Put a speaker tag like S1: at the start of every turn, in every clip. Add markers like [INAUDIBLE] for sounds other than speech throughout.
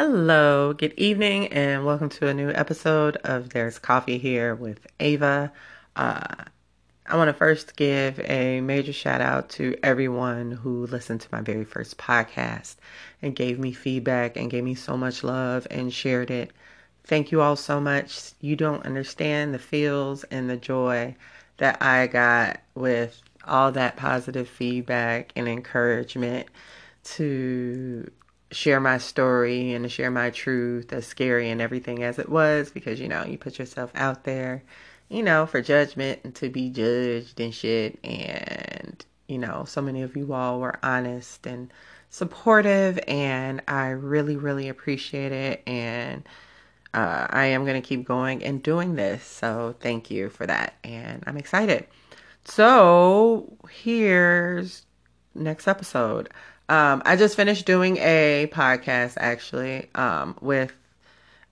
S1: Hello, good evening, and welcome to a new episode of There's Coffee Here with Ava. Uh, I want to first give a major shout out to everyone who listened to my very first podcast and gave me feedback and gave me so much love and shared it. Thank you all so much. You don't understand the feels and the joy that I got with all that positive feedback and encouragement to share my story and to share my truth, as scary and everything as it was, because you know, you put yourself out there, you know, for judgment and to be judged and shit. And, you know, so many of you all were honest and supportive, and I really, really appreciate it. And uh, I am going to keep going and doing this. So thank you for that. And I'm excited. So here's next episode. Um, I just finished doing a podcast actually um, with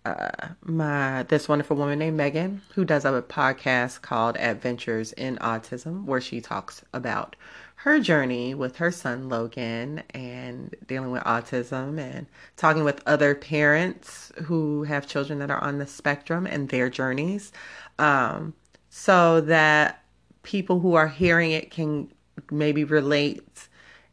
S1: uh, my this wonderful woman named Megan, who does a podcast called Adventures in Autism, where she talks about her journey with her son Logan and dealing with autism and talking with other parents who have children that are on the spectrum and their journeys, um, so that people who are hearing it can maybe relate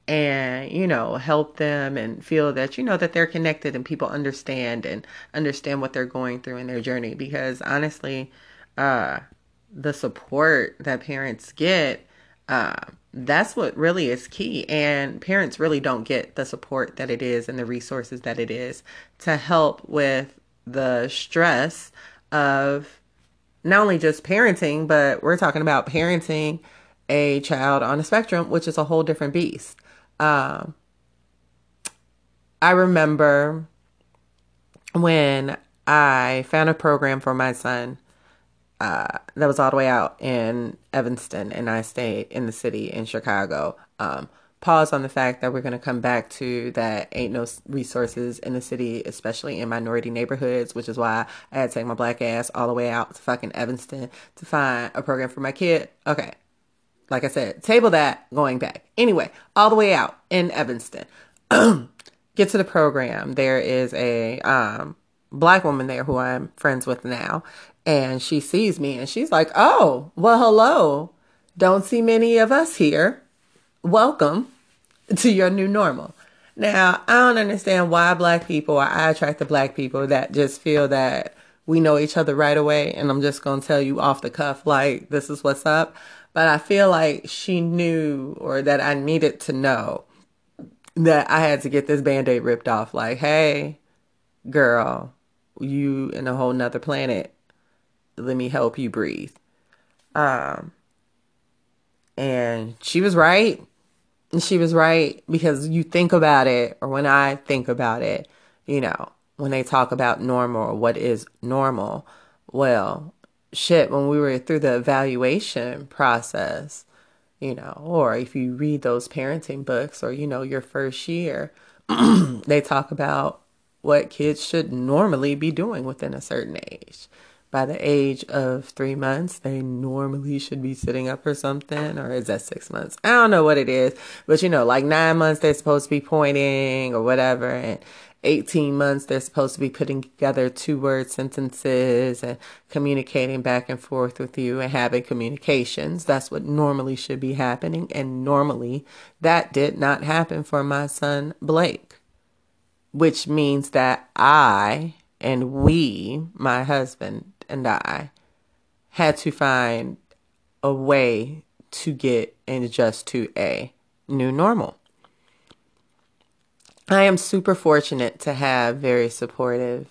S1: and you know help them and feel that you know that they're connected and people understand and understand what they're going through in their journey. Because honestly uh the support that parents get uh that's what really is key. And parents really don't get the support that it is and the resources that it is to help with the stress of not only just parenting but we're talking about parenting a child on a spectrum which is a whole different beast um, I remember when I found a program for my son uh, that was all the way out in Evanston, and I stayed in the city in Chicago. Um, pause on the fact that we're going to come back to that ain't no resources in the city, especially in minority neighborhoods, which is why I had to take my black ass all the way out to fucking Evanston to find a program for my kid. Okay, like I said, table that going back. Anyway, all the way out in Evanston. [CLEARS THROAT] Get to the program. There is a um, black woman there who I'm friends with now. And she sees me and she's like, oh, well, hello. Don't see many of us here. Welcome to your new normal. Now, I don't understand why black people or I attract the black people that just feel that we know each other right away. And I'm just going to tell you off the cuff, like, this is what's up. But I feel like she knew or that I needed to know that I had to get this band aid ripped off. Like, hey, girl, you in a whole nother planet. Let me help you breathe. Um, and she was right. She was right because you think about it, or when I think about it, you know, when they talk about normal or what is normal, well, shit when we were through the evaluation process, you know, or if you read those parenting books or, you know, your first year, [CLEARS THROAT] they talk about what kids should normally be doing within a certain age. By the age of three months, they normally should be sitting up or something, or is that six months? I don't know what it is, but you know, like nine months, they're supposed to be pointing or whatever. And 18 months, they're supposed to be putting together two word sentences and communicating back and forth with you and having communications. That's what normally should be happening. And normally that did not happen for my son, Blake, which means that I and we, my husband and I, had to find a way to get and adjust to a new normal. I am super fortunate to have very supportive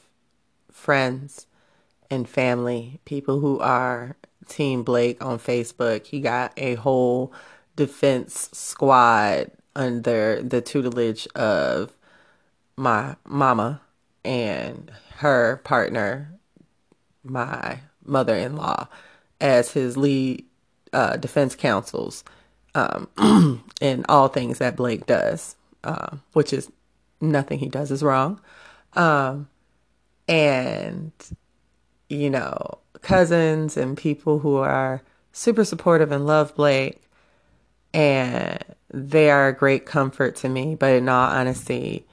S1: friends and family, people who are Team Blake on Facebook. He got a whole defense squad under the tutelage of my mama and her partner, my mother in law, as his lead uh, defense counsels um, [CLEARS THROAT] in all things that Blake does, uh, which is nothing he does is wrong. Um, and, you know, cousins and people who are super supportive and love Blake. And they are a great comfort to me. But in all honesty,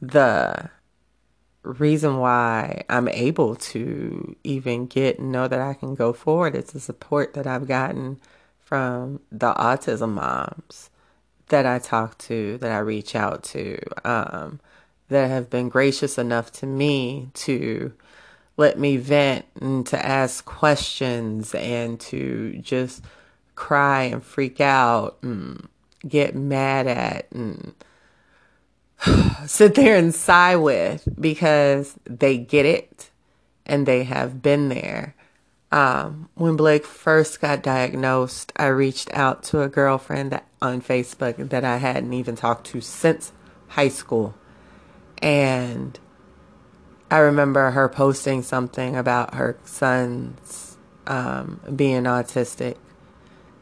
S1: the reason why I'm able to even get and know that I can go forward is the support that I've gotten from the autism moms that I talk to, that I reach out to, um, that have been gracious enough to me to let me vent and to ask questions and to just cry and freak out and get mad at and [SIGHS] sit there and sigh with because they get it and they have been there. Um, when Blake first got diagnosed, I reached out to a girlfriend that, on Facebook that I hadn't even talked to since high school. And I remember her posting something about her son's um, being autistic.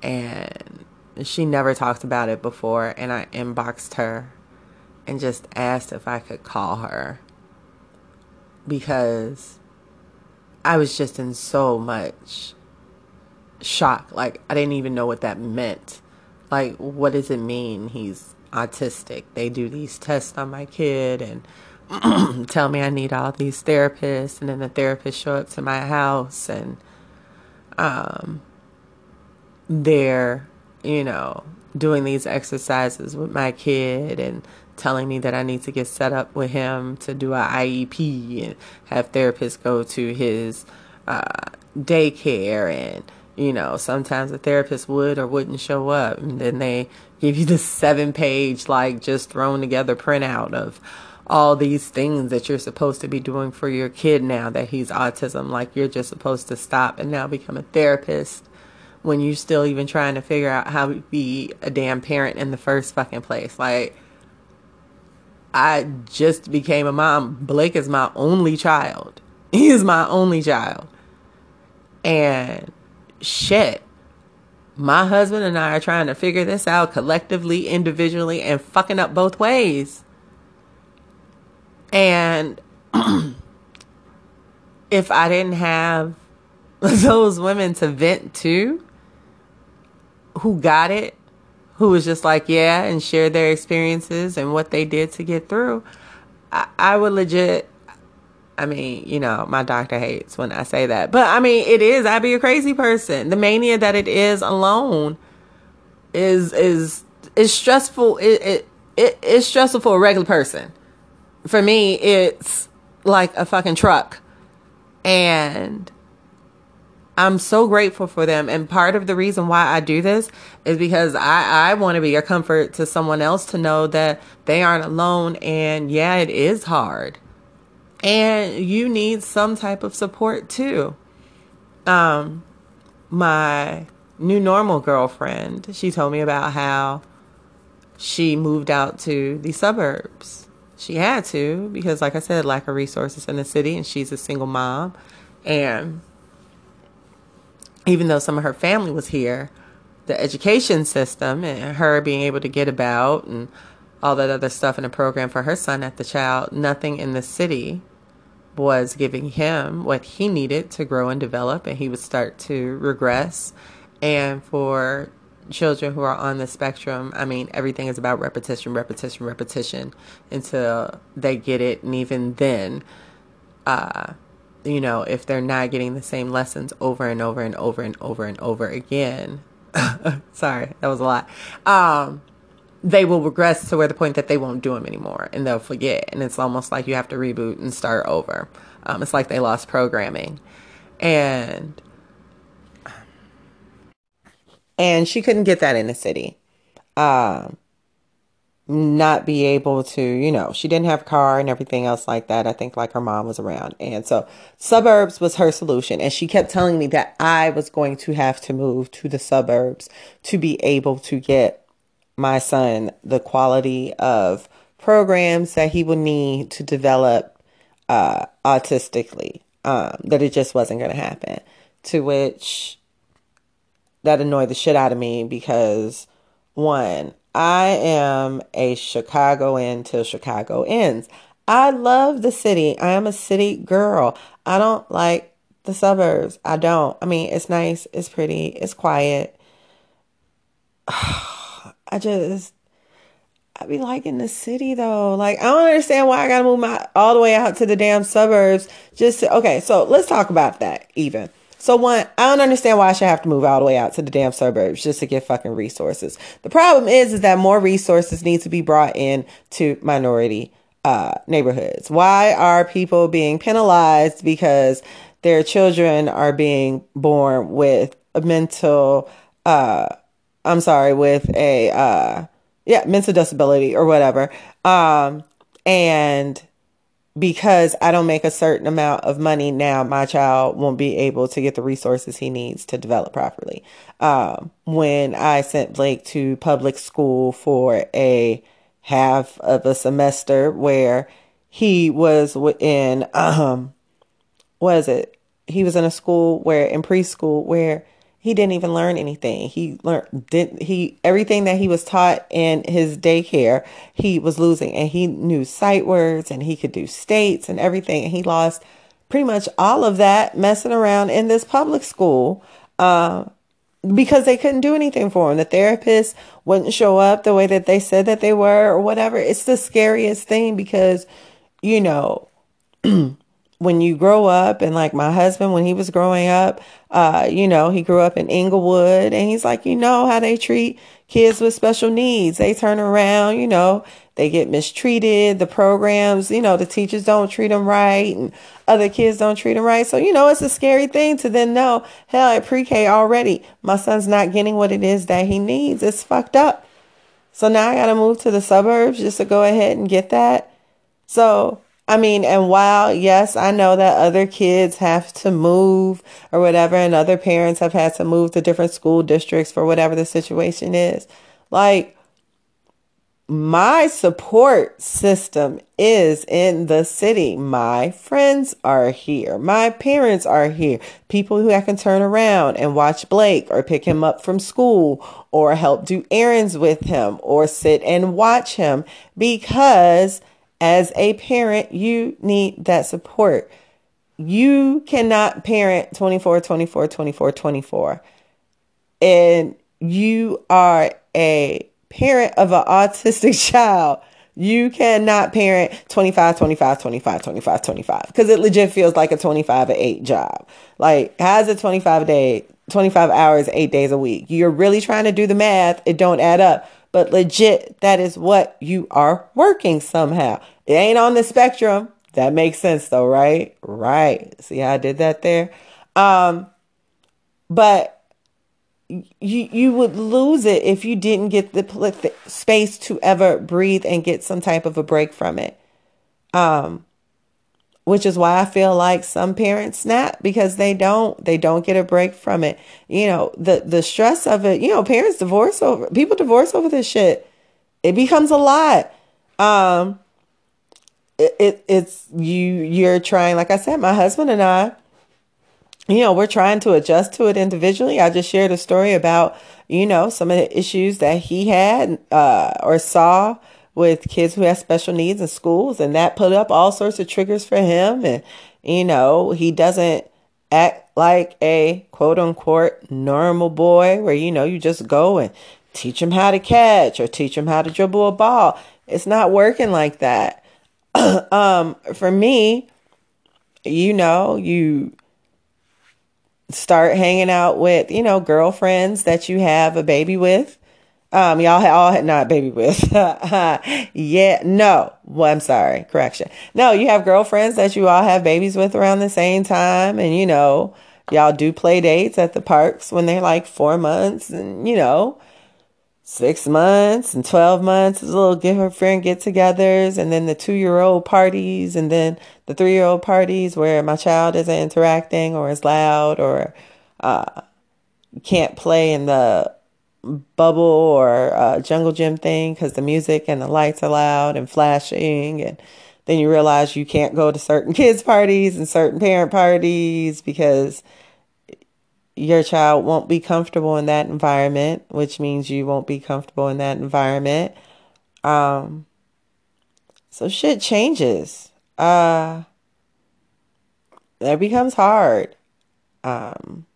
S1: And she never talked about it before. And I inboxed her and just asked if I could call her because I was just in so much shock. Like, I didn't even know what that meant. Like, what does it mean he's autistic? They do these tests on my kid and [CLEARS THROAT] tell me I need all these therapists, and then the therapists show up to my house and um, they're, you know, doing these exercises with my kid and telling me that I need to get set up with him to do a IEP and have therapists go to his uh, daycare and you know sometimes a therapist would or wouldn't show up and then they give you the seven page like just thrown together printout of all these things that you're supposed to be doing for your kid now that he's autism like you're just supposed to stop and now become a therapist when you're still even trying to figure out how to be a damn parent in the first fucking place like I just became a mom. Blake is my only child. [LAUGHS] He is my only child. And shit, my husband and I are trying to figure this out collectively, individually, and fucking up both ways. And [CLEARS THROAT] if I didn't have [LAUGHS] those women to vent to who got it who was just like, yeah, and shared their experiences and what they did to get through, I, I would legit. I mean, you know, my doctor hates when I say that, but I mean, it is. I'd be a crazy person. The mania that it is alone is is is stressful. It it, it it's stressful for a regular person. For me, it's like a fucking truck, and I'm so grateful for them. And part of the reason why I do this is because I, I want to be a comfort to someone else to know that they aren't alone. And yeah, it is hard. And you need some type of support too. Um, my new normal girlfriend, she told me about how she moved out to the suburbs. She had to because, like I said, lack of resources in the city, and she's a single mom. And even though some of her family was here, the education system and her being able to get about and all that other stuff in a program for her son at the child, nothing in the city was giving him what he needed to grow and develop, and he would start to regress. And for children who are on the spectrum, I mean, everything is about repetition, repetition, repetition until they get it. And even then, uh, you know, if they're not getting the same lessons over and over and over and over and over again, [LAUGHS] sorry, that was a lot. Um, they will regress to where the point that they won't do them anymore and they'll forget. And it's almost like you have to reboot and start over. Um, it's like they lost programming. And and she couldn't get that in the city. Um, not be able to, you know, she didn't have car and everything else like that. I think like her mom was around. And so suburbs was her solution. And she kept telling me that I was going to have to move to the suburbs to be able to get my son the quality of programs that he would need to develop uh, autistically. Um, that it just wasn't going to happen. To which that annoyed the shit out of me because one, I am a Chicagoan till Chicago ends. I love the city. I am a city girl. I don't like the suburbs. I don't. I mean, it's nice, it's pretty, it's quiet. [SIGHS] I just I'd be like in the city though. Like I don't understand why I gotta move my all the way out to the damn suburbs. Just to, okay, so let's talk about that even. So one, I don't understand why I should have to move all the way out to the damn suburbs just to get fucking resources. The problem is, is that more resources need to be brought in to minority uh, neighborhoods. Why are people being penalized because their children are being born with a mental, uh, I'm sorry, with a, uh, yeah, mental disability or whatever. Um, and because I don't make a certain amount of money now, my child won't be able to get the resources he needs to develop properly. Um, when I sent Blake to public school for a half of a semester where he was in, [CLEARS THROAT] um, was it? He was in a school where in preschool where he didn't even learn anything. He learned did he everything that he was taught in his daycare, he was losing and he knew sight words and he could do states and everything and he lost pretty much all of that messing around in this public school. Uh, because they couldn't do anything for him. The therapist wouldn't show up the way that they said that they were or whatever. It's the scariest thing because, you know, [CLEARS THROAT] when you grow up and like my husband when he was growing up uh you know he grew up in Englewood and he's like you know how they treat kids with special needs. They turn around you know they get mistreated the programs you know the teachers don't treat them right and other kids don't treat them right. So you know it's a scary thing to then know hell at pre-K already my son's not getting what it is that he needs. It's fucked up. So now I got to move to the suburbs just to go ahead and get that. So I mean, and while, yes, I know that other kids have to move or whatever, and other parents have had to move to different school districts for whatever the situation is, like, my support system is in the city. My friends are here. My parents are here. People who I can turn around and watch Blake or pick him up from school or help do errands with him or sit and watch him because as a parent, you need that support. You cannot parent 24, 24, 24, 24. And you are a parent of an [LAUGHS] autistic child. You cannot parent 25, 25, 25, 25, 25 because it legit feels like a 25 or 8 job. Like, how's it 25 a day, 25 hours, 8 days a week? You're really trying to do the math, it don't add up. But legit, that is what you are working somehow. It ain't on the spectrum. That makes sense though, right? Right. See how I did that there? Um, but you you would lose it if you didn't get the, the space to ever breathe and get some type of a break from it. Um, which is why I feel like some parents snap because they don't they don't get a break from it. You know, the the stress of it, you know, parents divorce over people divorce over this shit. It becomes a lot. Um it, it it's you you're trying like I said my husband and I you know, we're trying to adjust to it individually. I just shared a story about, you know, some of the issues that he had uh, or saw with kids who have special needs in schools, and that put up all sorts of triggers for him. And, you know, he doesn't act like a quote unquote normal boy where, you know, you just go and teach him how to catch or teach him how to dribble a ball. It's not working like that. [COUGHS] um, for me, you know, you start hanging out with, you know, girlfriends that you have a baby with. Um, y'all all had not baby with. [LAUGHS] yeah, no. Well, I'm sorry. Correction. No, you have girlfriends that you all have babies with around the same time, and you know, y'all do play dates at the parks when they're like four months, and you know, six months and 12 months, little give her friend get togethers, and then the two year old parties, and then the three year old parties where my child isn't interacting or is loud or uh, can't play in the bubble or uh, jungle gym thing because the music and the lights are loud and flashing and then you realize you can't go to certain [LAUGHS] kids parties and certain parent parties because your child won't be comfortable in that environment, which means you won't be comfortable in that environment. Um, so shit changes. Uh, it becomes hard. Um,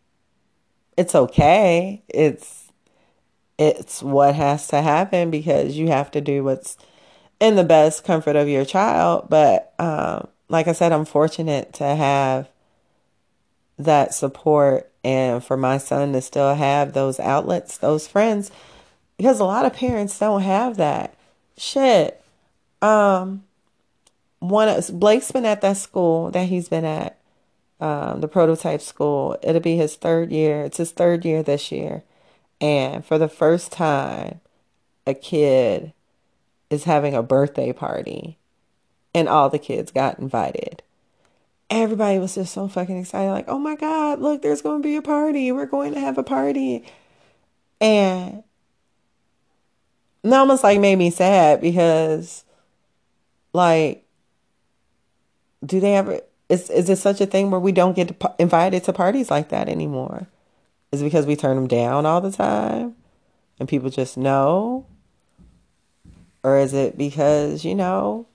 S1: it's okay. It's it's what has to happen because you have to do what's in the best comfort of your child. But um, like I said, I'm fortunate to have that support and for my son to still have those outlets, those friends, because a lot of parents don't have that. Shit. Um, one of Blake's been at that school that he's been at, um, the prototype school. It'll be his third year. It's his third year this year. And for the first time, a kid is having a birthday party and all the kids got invited. Everybody was just so fucking excited, like, oh my God, look, there's going to be a party. We're going to have a party. And it almost like made me sad because, like, do they ever, is, is it such a thing where we don't get invited to parties like that anymore? Is it because we turn them down all the time and people just know? Or is it because, you know,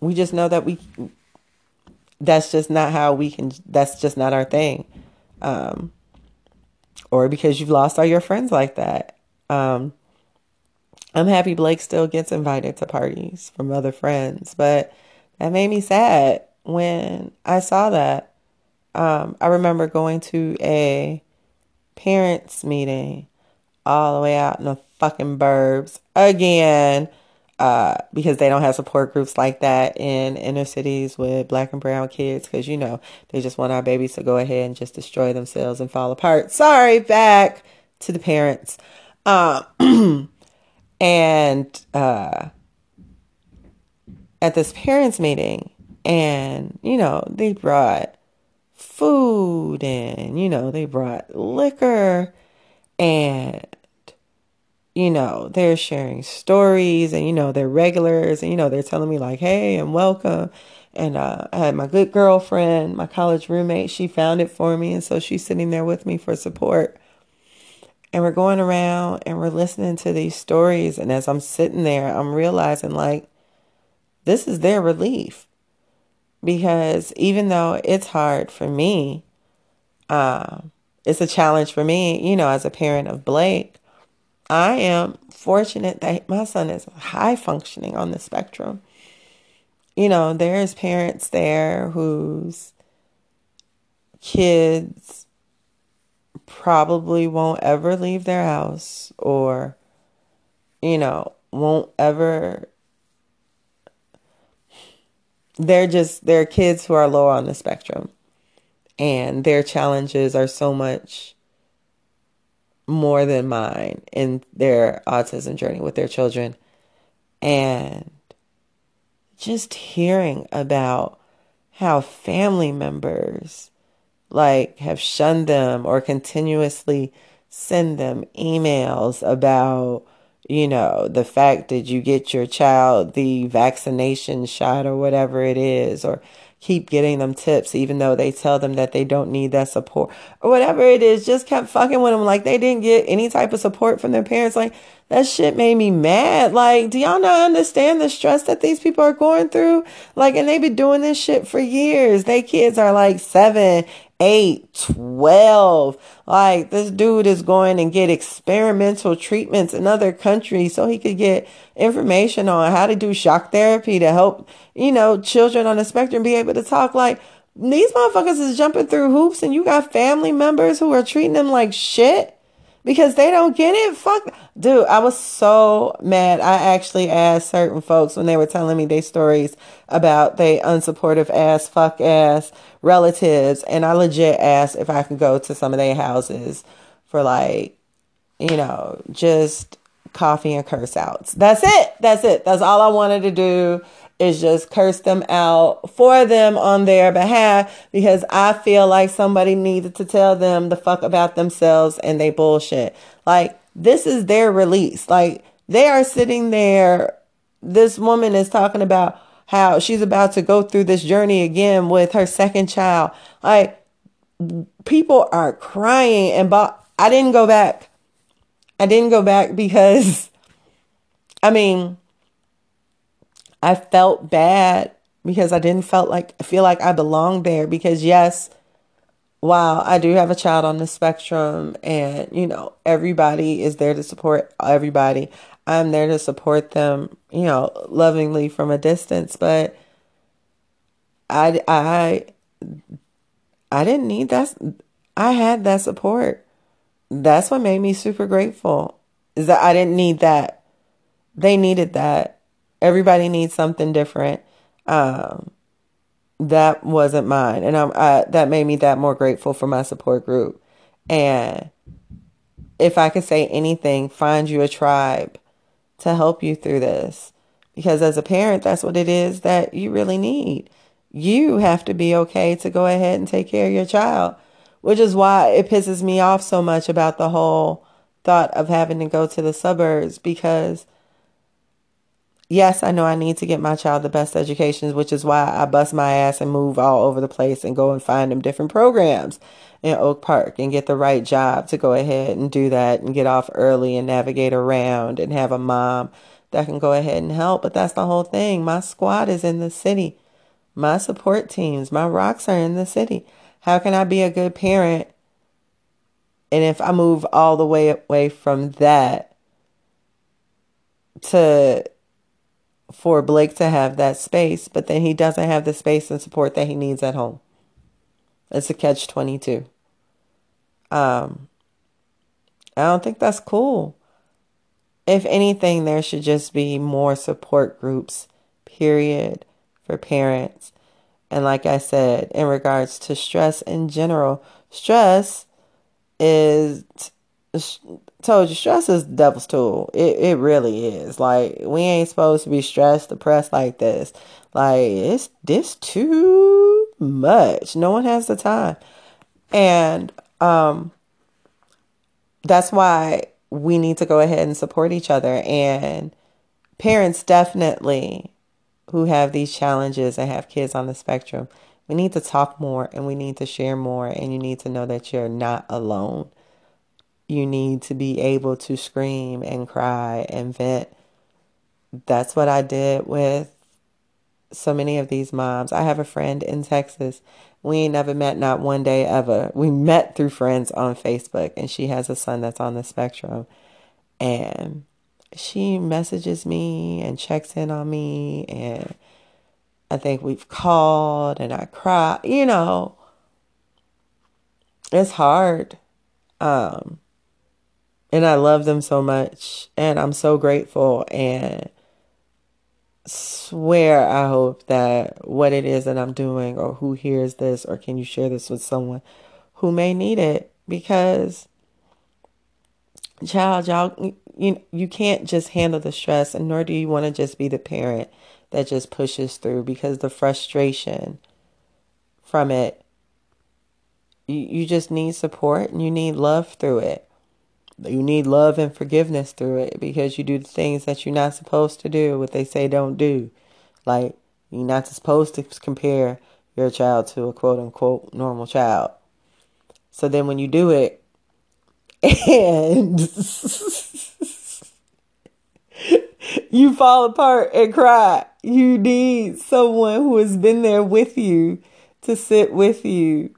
S1: we just know that we that's just not how we can that's just not our thing. Um or because you've lost all your friends like that. Um I'm happy Blake still gets invited to parties from other friends, but that made me sad when I saw that. Um, I remember going to a parents meeting all the way out in the fucking burbs again uh, because they don't have support groups like that in inner cities with black and brown kids because you know they just want our babies to go ahead and just destroy themselves and fall apart. Sorry back to the parents. Um, [CLEARS THROAT] and uh, at this parents meeting and you know they brought food and, you know, they brought liquor and, you know, they're sharing stories and, you know, they're regulars and, you know, they're telling me like, hey, and welcome. And uh, I had my good girlfriend, my college roommate, she found it for me. And so she's sitting there with me for support. And we're going around and we're listening to these stories. And as I'm sitting there, I'm realizing like, this is their relief because even though it's hard for me, uh, it's a challenge for me, you know, as a parent of Blake. I am fortunate that my son is high functioning on the spectrum. You know, there's parents there whose kids probably won't ever leave their house or, you know, won't ever they're just they're kids who are lower on the spectrum and their challenges are so much more than mine in their autism journey with their children. And just hearing about how family members like have shunned them or continuously send them emails about you know, the fact that you get your child the vaccination shot or whatever it is, or keep getting them tips even though they tell them that they don't need that support or whatever it is, just kept fucking with them like they didn't get any type of support from their parents. Like that shit made me mad. Like, do y'all not understand the stress that these people are going through? Like, and they've been doing this shit for years. They kids are like seven, eight, 12. Like this dude is going and get experimental treatments in other countries so he could get information on how to do shock therapy to help, you know, children on the spectrum be able to talk like these motherfuckers is jumping through hoops and you got family members who are treating them like shit because they don't get it. Fuck, dude, I was so mad. I actually asked certain folks when they were telling me their stories about they unsupportive ass, fuck ass relatives, and I legit asked if I could go to some of their houses for like, you know, just coffee and curse outs. That's it. That's it. That's all I wanted to do is just curse them out for them on their behalf because I feel like somebody needed to tell them the fuck about themselves and they bullshit. Like, this is their release. Like, they are sitting there. This woman is talking about how she's about to go through this journey again with her second child. Like, people are crying. And but I didn't go back. I didn't go back because, I mean, I felt bad because I didn't felt like feel like I belonged there because yes, while I do have a child on the spectrum and, you know, everybody is there to support everybody, I'm there to support them, you know, lovingly from a distance, but I I I didn't need that I had that support. That's what made me super grateful. Is that I didn't need that. They needed that. Everybody needs something different. Um that wasn't mine. And I'm, I, that made me that more grateful for my support group. And if i could say anything find you a tribe to help you through this. Because as a parent that's what it is that you really need. You have to be okay to go ahead and take care of your child which is why it pisses me off so much about the whole thought of having to go to the suburbs because yes, I know I need to get my child the best education, which is why I bust my ass and move all over the place and go and find them different programs in Oak Park and get the right job to go ahead and do that and get off early and navigate around and have a mom that can go ahead and help. But that's the whole thing. My squad is in the city. My support teams, my rocks are in the city. How can I be a good parent? And if I move all the way away from that to for Blake to have that space, but then he doesn't have the space and support that he needs at home. It's a catch 22. Um, I don't think that's cool. If anything, there should just be more support groups, period, for parents. And like I said, in regards to stress in general, stress is told you stress is the devil's tool. It it really is. Like we ain't supposed to be stressed, depressed like this. Like it's this too much. No one has the time. And um that's why we need to go ahead and support each other and parents definitely who have these challenges and have kids on the spectrum we need to talk more and we need to share more and you need to know that you're not alone you need to be able to scream and cry and vent. That's what I did with so many of these moms. I have a friend in Texas. We ain't never met not one day ever. We met through friends on Facebook and she has a son that's on the spectrum. And she messages me and checks in on me and I think we've called and I cry, you know. It's hard. Um and I love them so much. And I'm so grateful. And swear I hope that what it is that I'm doing or who hears this or can you share this with someone who may need it? Because child y'all you you can't just handle the stress and nor do you want to just be the parent that just pushes through because the frustration from it you, you just need support and you need love through it you need love and forgiveness through it because you do the things that you're not supposed to do, what they say don't do. Like, you're not supposed to compare your child to a quote unquote normal child. So then when you do it, and [LAUGHS] you fall apart and cry, you need someone who has been there with you to sit with you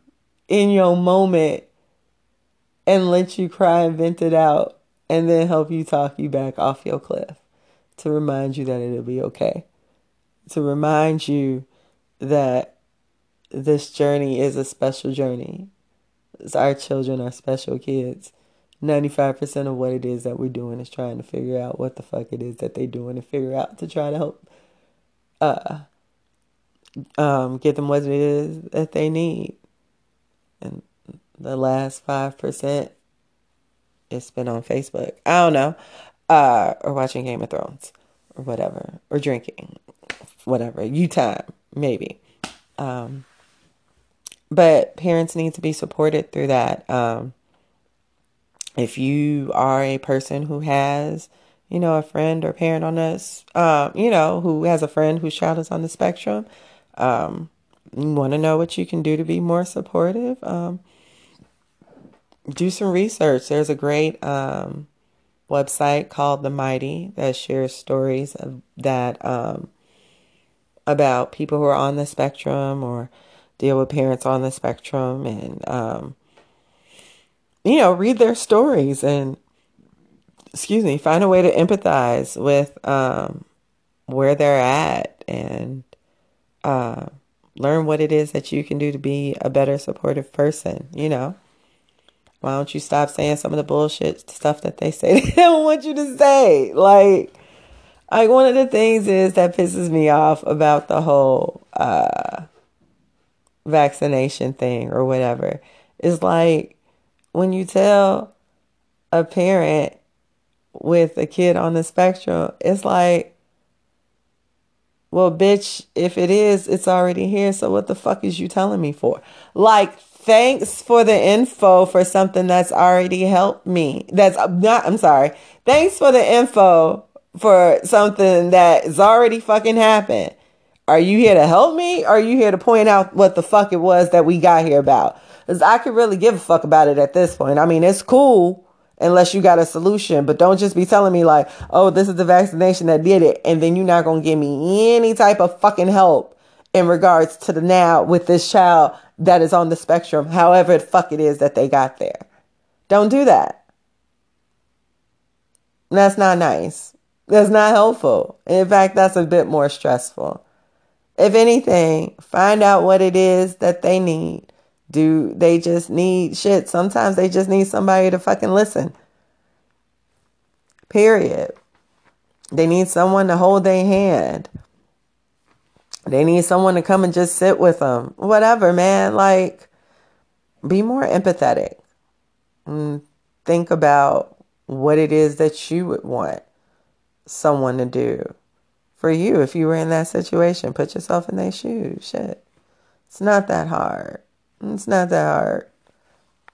S1: in your moment and let you cry and vent it out and then help you talk you back off your cliff to remind you that it'll be okay. To remind you that this journey is a special journey. Our children are special kids. 95% of what it is that we're doing is trying to figure out what the fuck it is that they're doing and figure out to try to help uh um get them what it is that they need. And the last 5% it's been on Facebook. I don't know. Uh, or watching Game of Thrones or whatever, or drinking, whatever. You time, maybe. Um, but parents need to be supported through that. Um, if you are a person who has, you know, a friend or parent on this, um, you know, who has a friend whose child is on the spectrum, um, you want to know what you can do to be more supportive. Um, do some research. There's a great um, website called The Mighty that shares stories of that um, about people who are on the spectrum or deal with parents on the spectrum and, um, you know, read their stories and, excuse me, find a way to empathize with um, where they're at and uh, learn what it is that you can do to be a better supportive person, you know. Why don't you stop saying some of the bullshit stuff that they say [LAUGHS] they don't want you to say? Like, like one of the things is that pisses me off about the whole uh, vaccination thing or whatever is like when you tell a parent with a kid on the spectrum, it's like, well, bitch, if it is, it's already here. So what the fuck is you telling me for? Like, thanks for the info for something that's already helped me. That's uh, not, I'm sorry. Thanks for the info for something that's already fucking happened. Are you here to help me? Or are you here to point out what the fuck it was that we got here about? Because I could really give a fuck about it at this point. I mean, it's cool unless you got a solution, but don't just be telling me like, oh, this is the vaccination that did it. And then you're not going to give me any type of fucking help in regards to the now with this child that is on the spectrum, however the fuck it is that they got there. Don't do that. That's not nice. That's not helpful. In fact, that's a bit more stressful. If anything, find out what it is that they need. Do they just need shit? Sometimes they just need somebody to fucking listen. Period. They need someone to hold their hand. They need someone to come and just sit with them. Whatever, man. Like, be more empathetic. And think about what it is that you would want someone to do for you if you were in that situation. Put yourself in their shoes. Shit. It's not that hard. It's not that hard.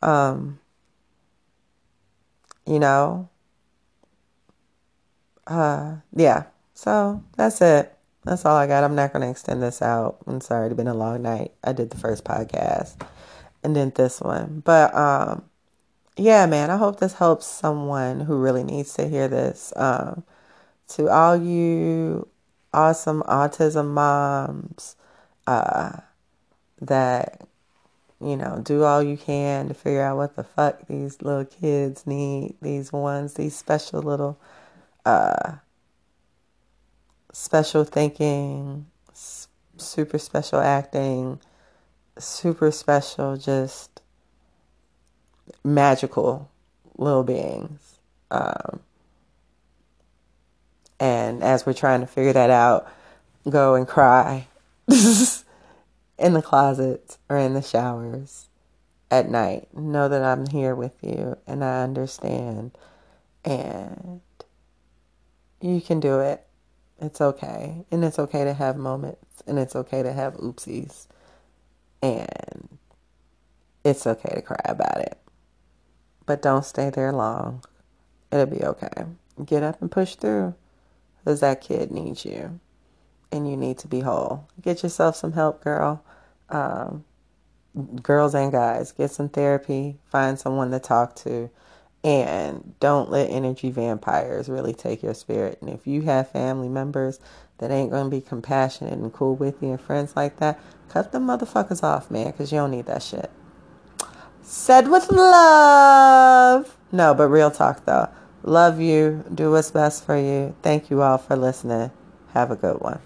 S1: Um, you know, uh, yeah. So that's it. That's all I got. I'm not going to extend this out. I'm sorry. It's been a long night. I did the first podcast and then this one. But, um, yeah, man, I hope this helps someone who really needs to hear this. Um, to all you awesome autism moms, uh, that, you know, do all you can to figure out what the fuck these little kids need. These ones, these special little, uh, special thinking, super special acting, super special, just magical little beings. Um, and as we're trying to figure that out, go and cry [LAUGHS] in the closets or in the showers at night. Know that I'm here with you and I understand. And you can do it. It's okay. And it's okay to have moments. And it's okay to have oopsies. And it's okay to cry about it. But don't stay there long. It'll be okay. Get up and push through. Because that kid needs you. And you need to be whole. Get yourself some help, girl. Um, girls and guys, get some therapy. Find someone to talk to and don't let energy vampires really take your spirit. And if you have family members that ain't going to be compassionate and cool with you and friends like that, cut them motherfuckers off, man, because you don't need that shit. Said with love. No, but real talk though. Love you. Do what's best for you. Thank you all for listening. Have a good one.